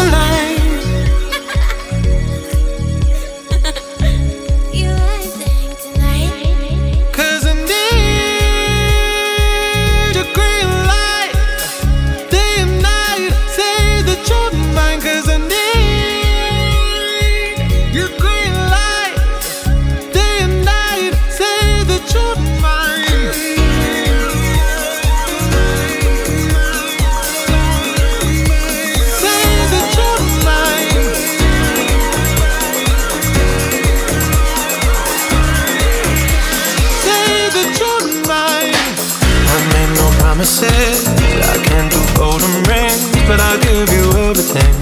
Tonight. You everything.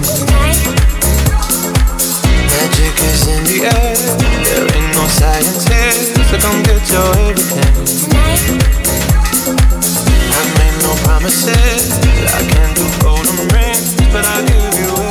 Magic is in the air. There ain't no science here, so come get your everything. I made no promises. I can't do golden rings, but I'll give you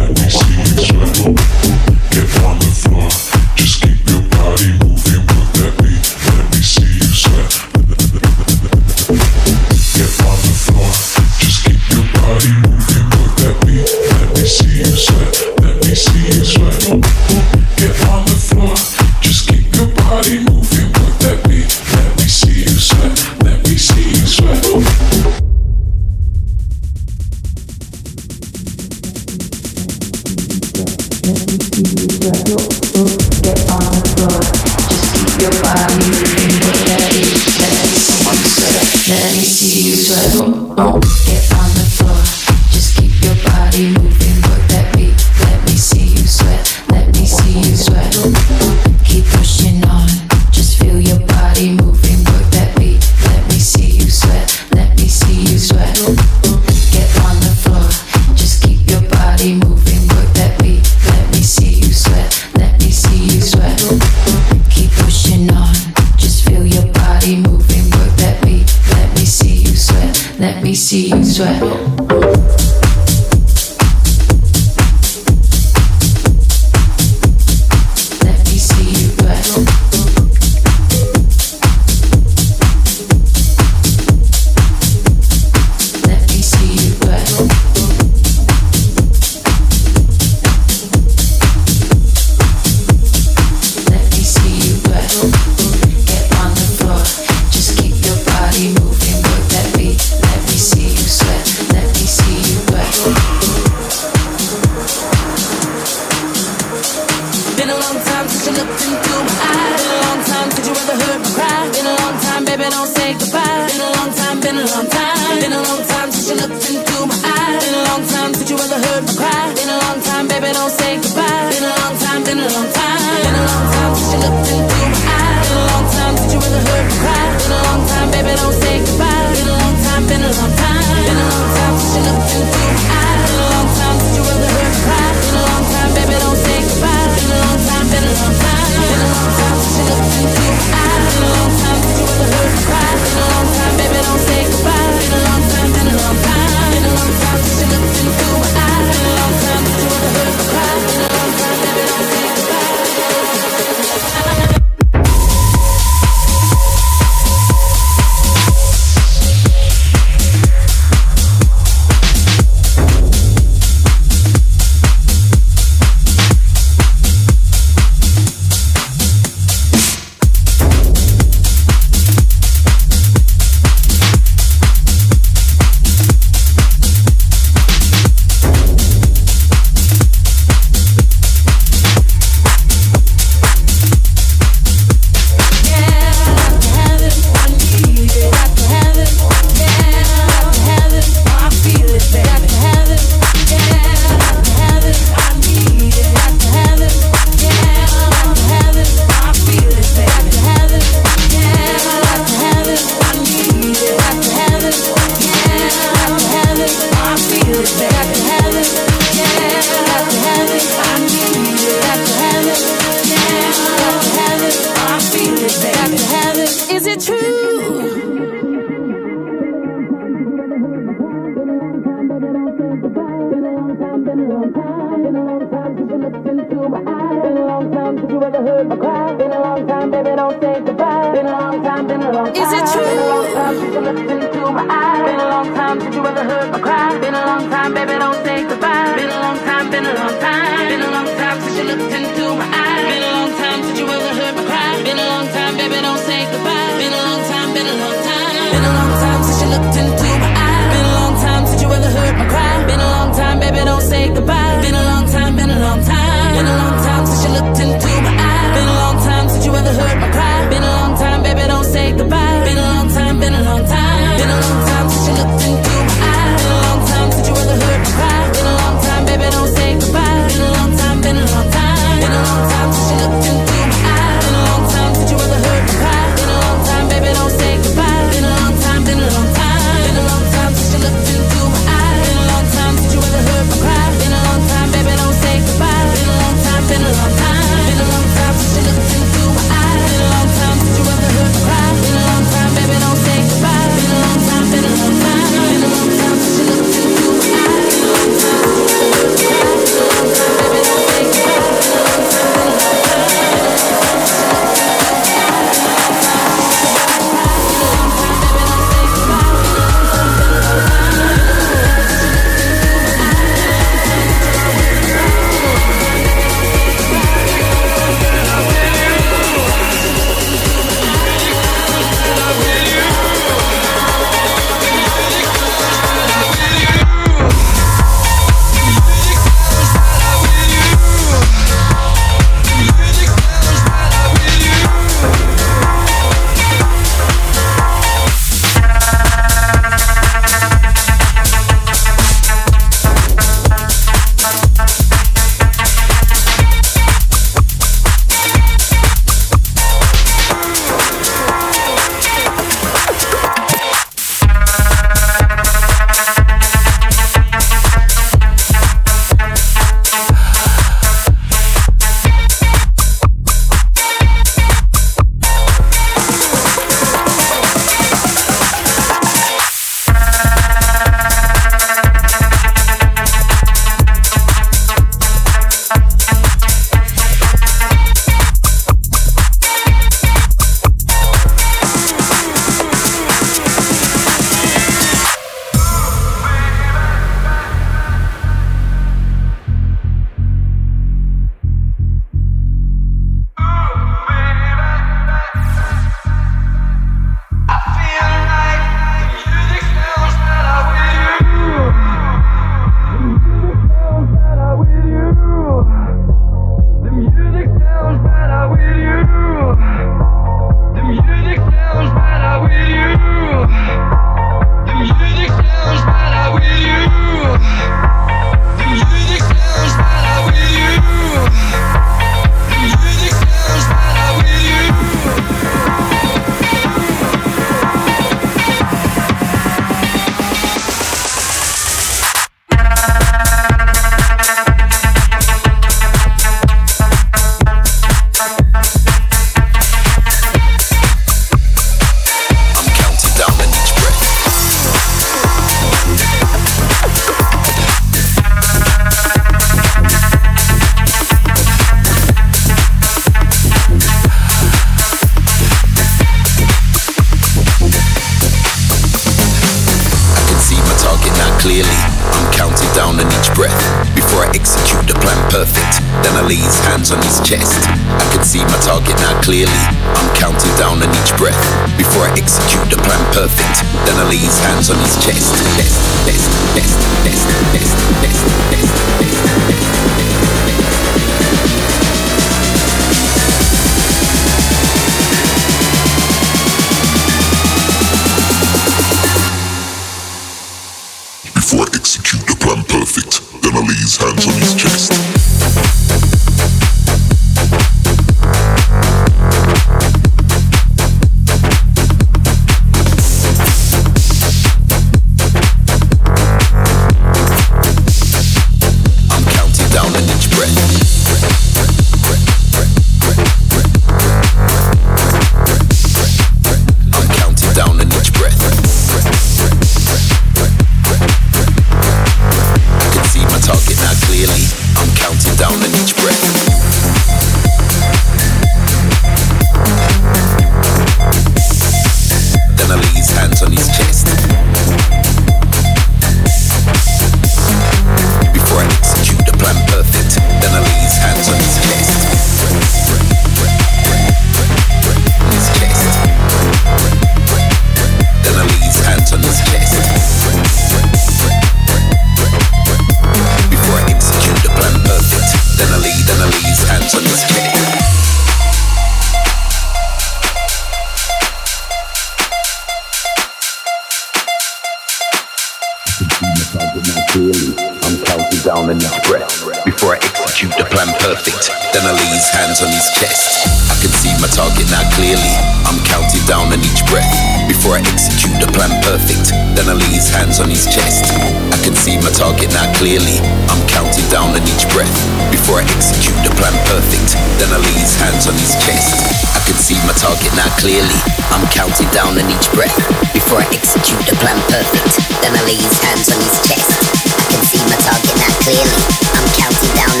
His hands on his chest. I can see my target now clearly. I'm counting down on each breath before I execute the plan perfect. Then I lay his hands on his chest. I can see my target now clearly. I'm counting down on each breath before I execute the plan perfect. Then I lay his hands on his chest. I can see my target now clearly. I'm counting down on each breath before I execute the plan perfect. Then I lay his hands on his chest. I can see my target now clearly. I'm counting down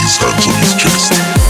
his hands on his chest.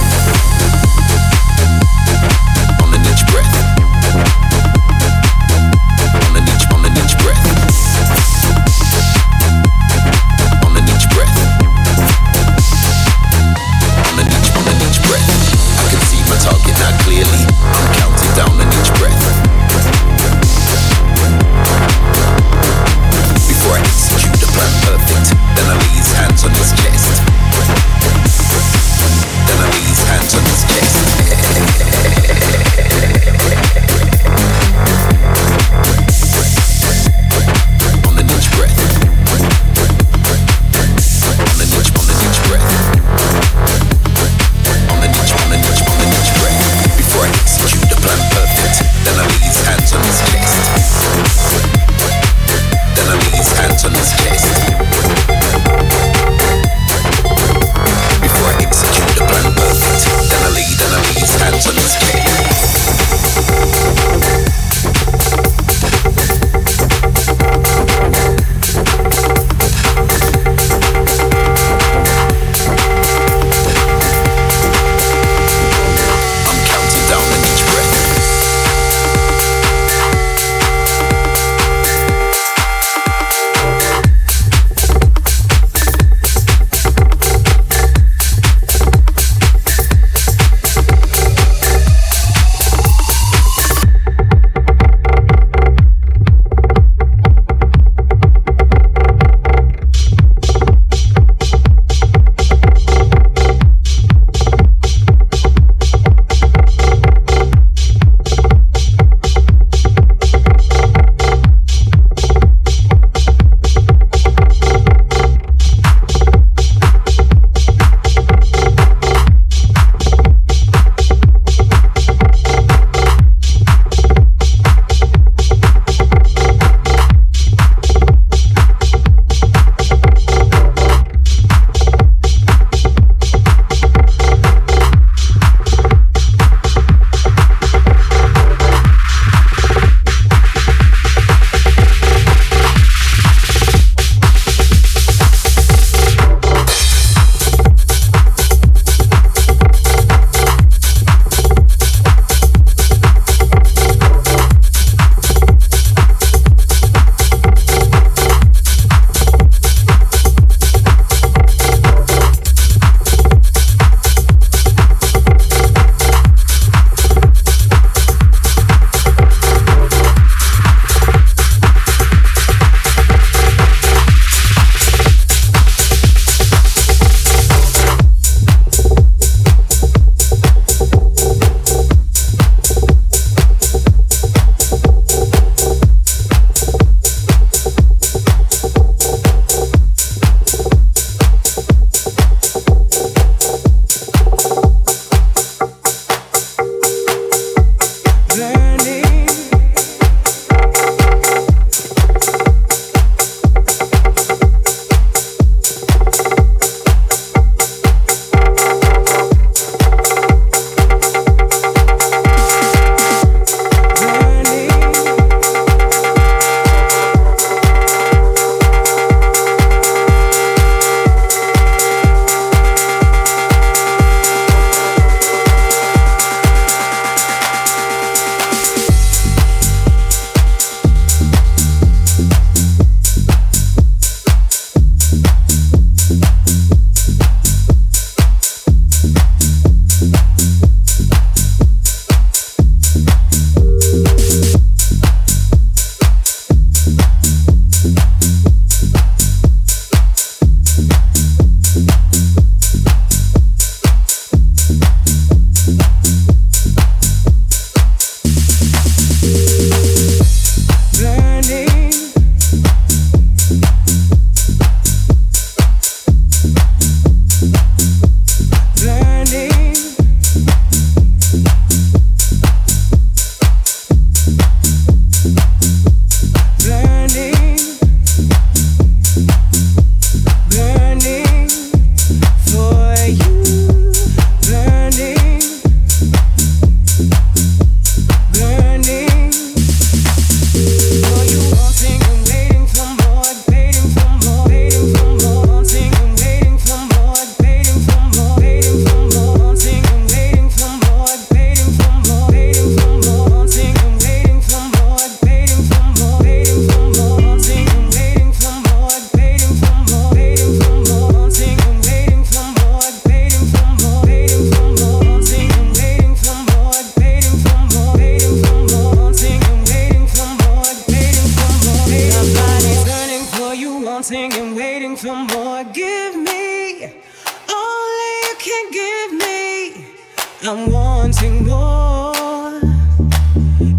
I'm wanting more.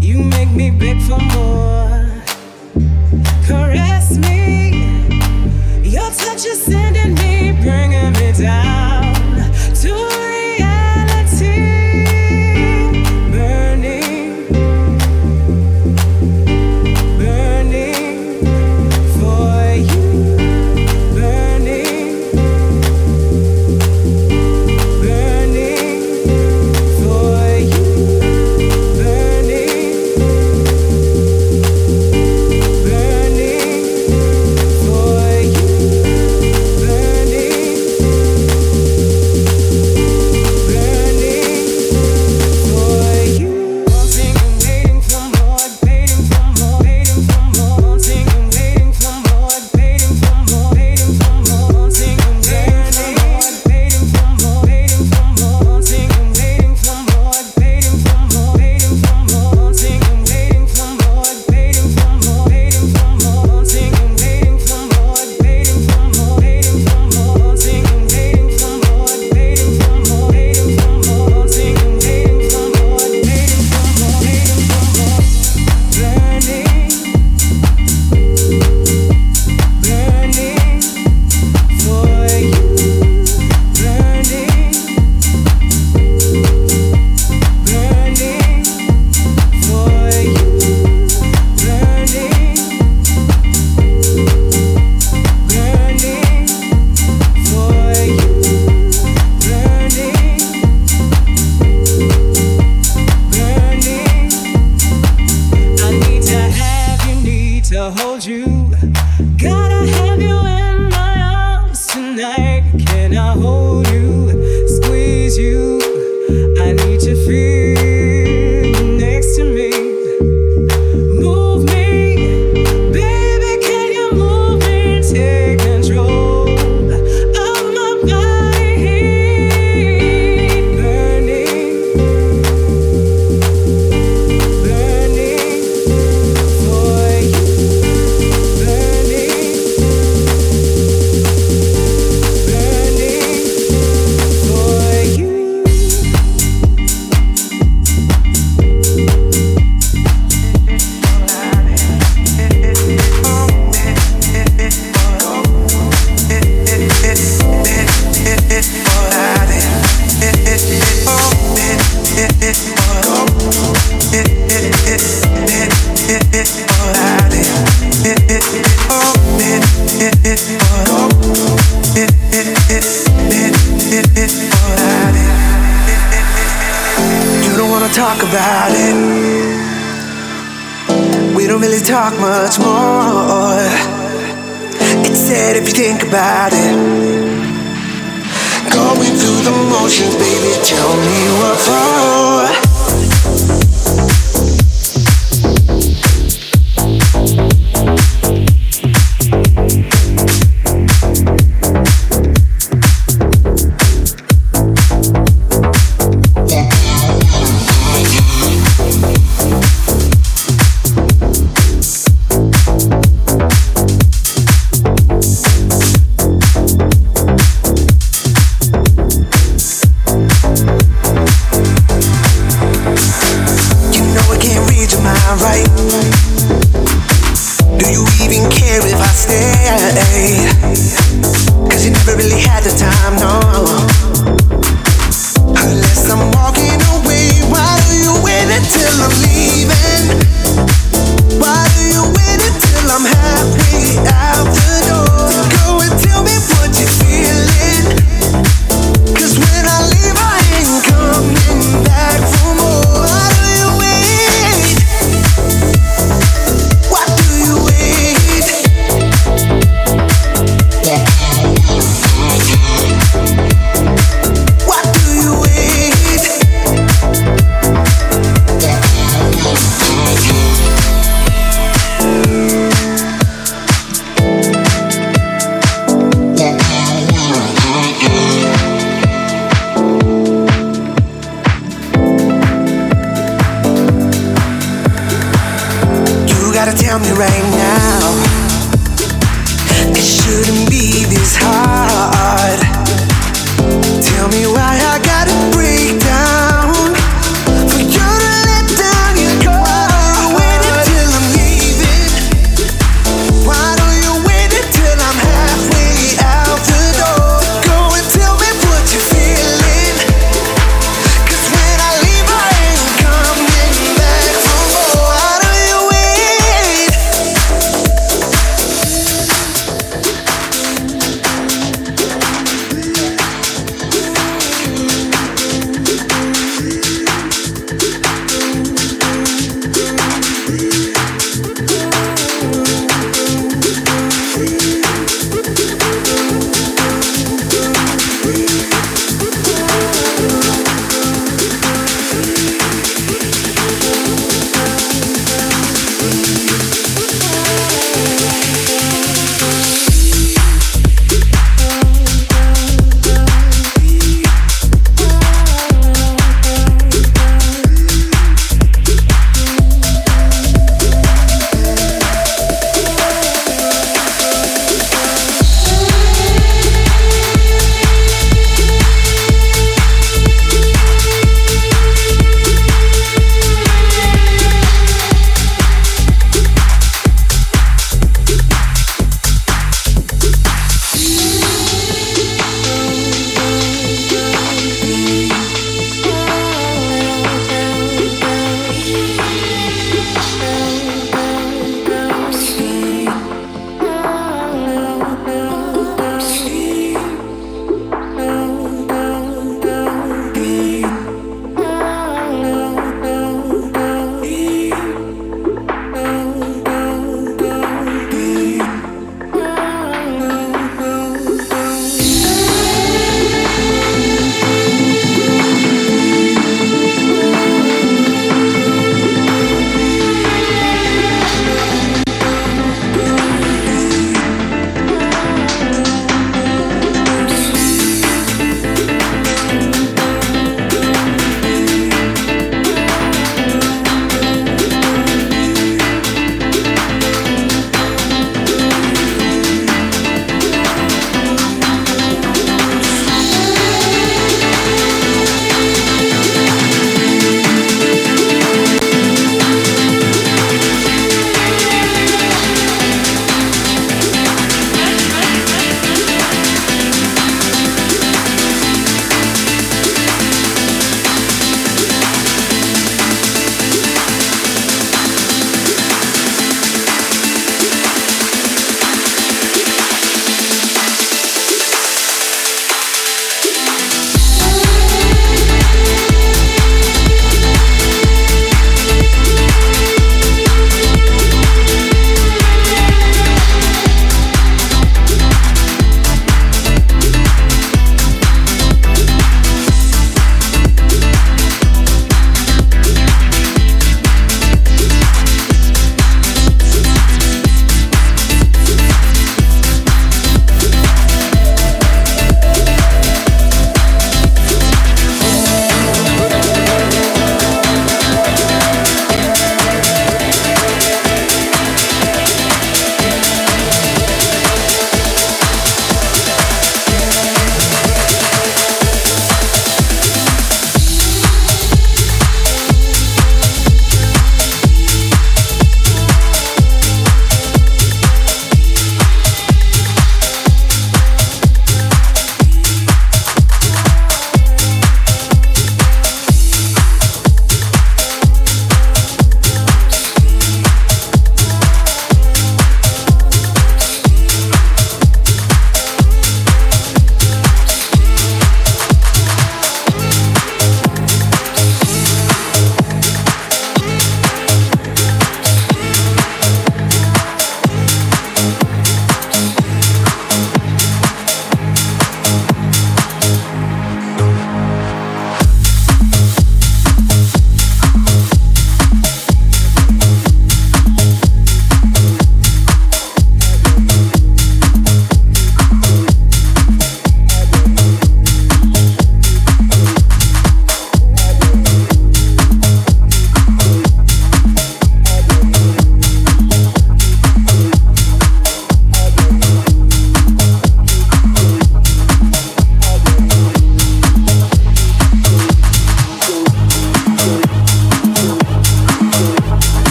You make me beg for more. Caress me. Your touch is.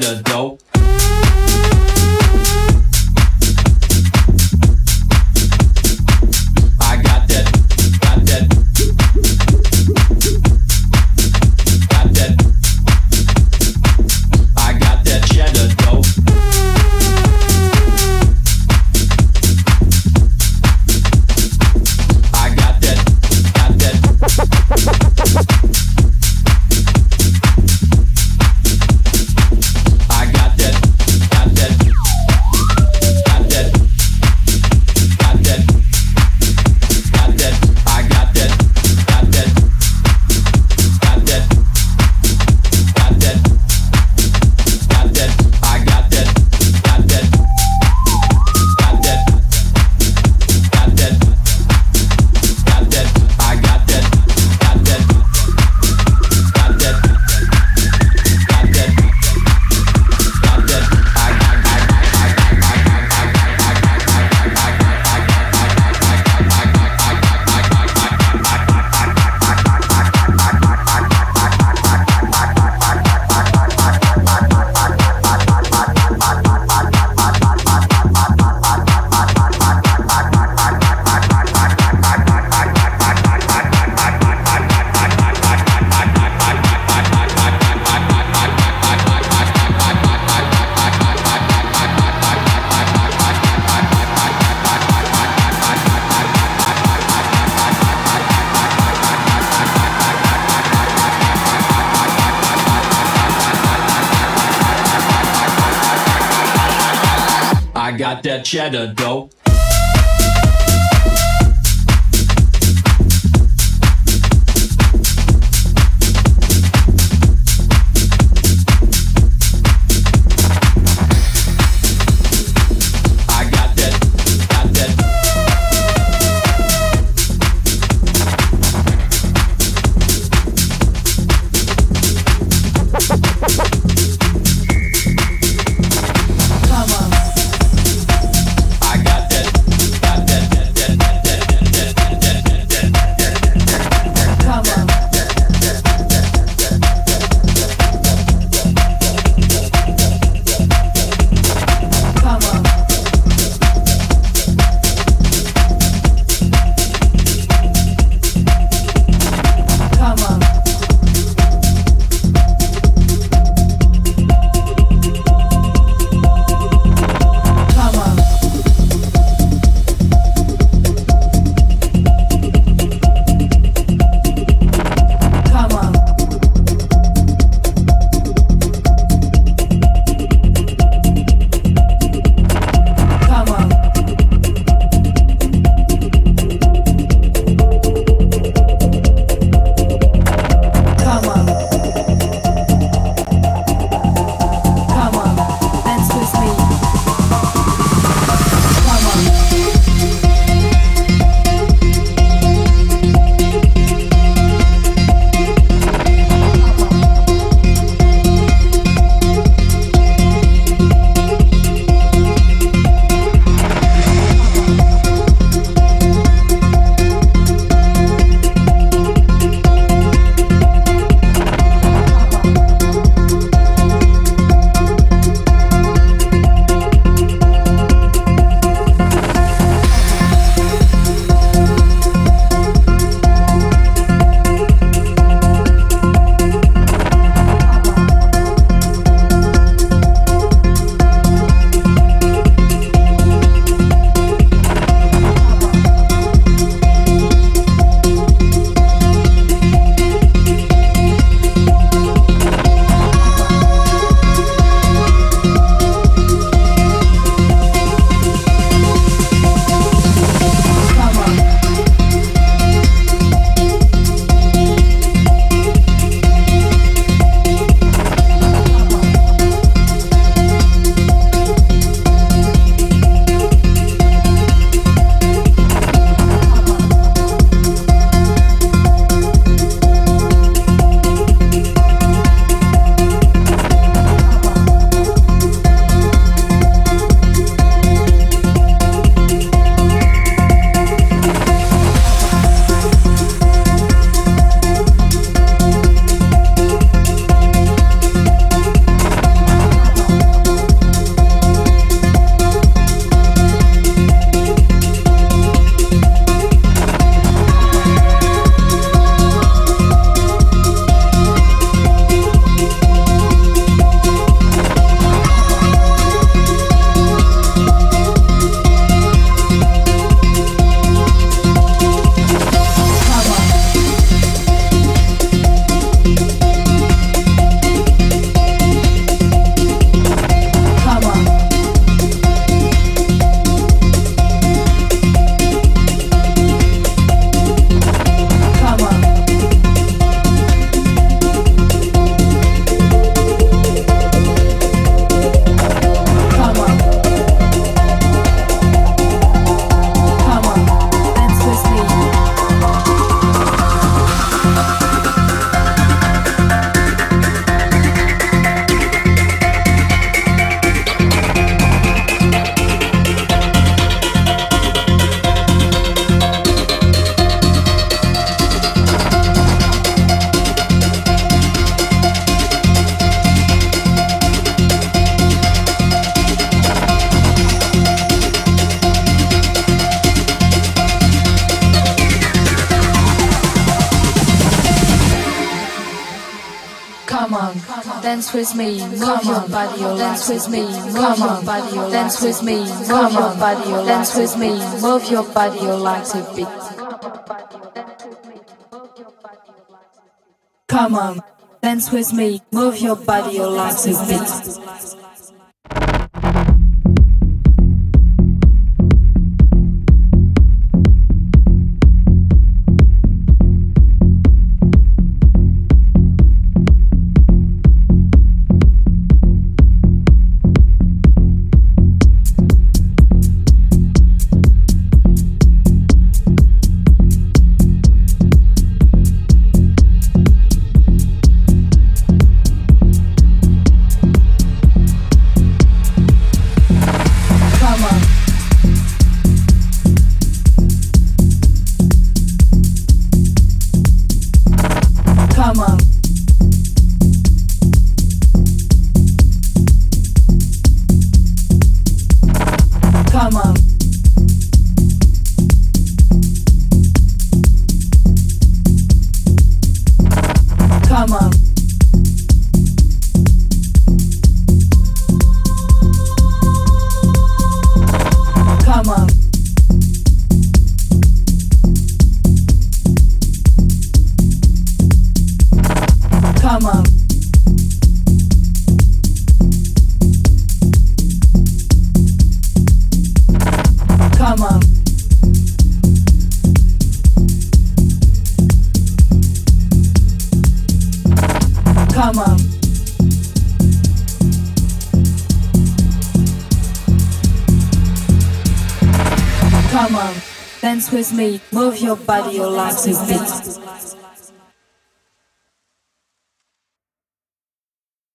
Got that got that cheddar dough. Dance with me, move your body, dance with me, move your body, dance with me, move your body, dance with me, move your body, legs a bit. Come on, dance with me, move your body, oh, your legs a bit. everybody your life to beat.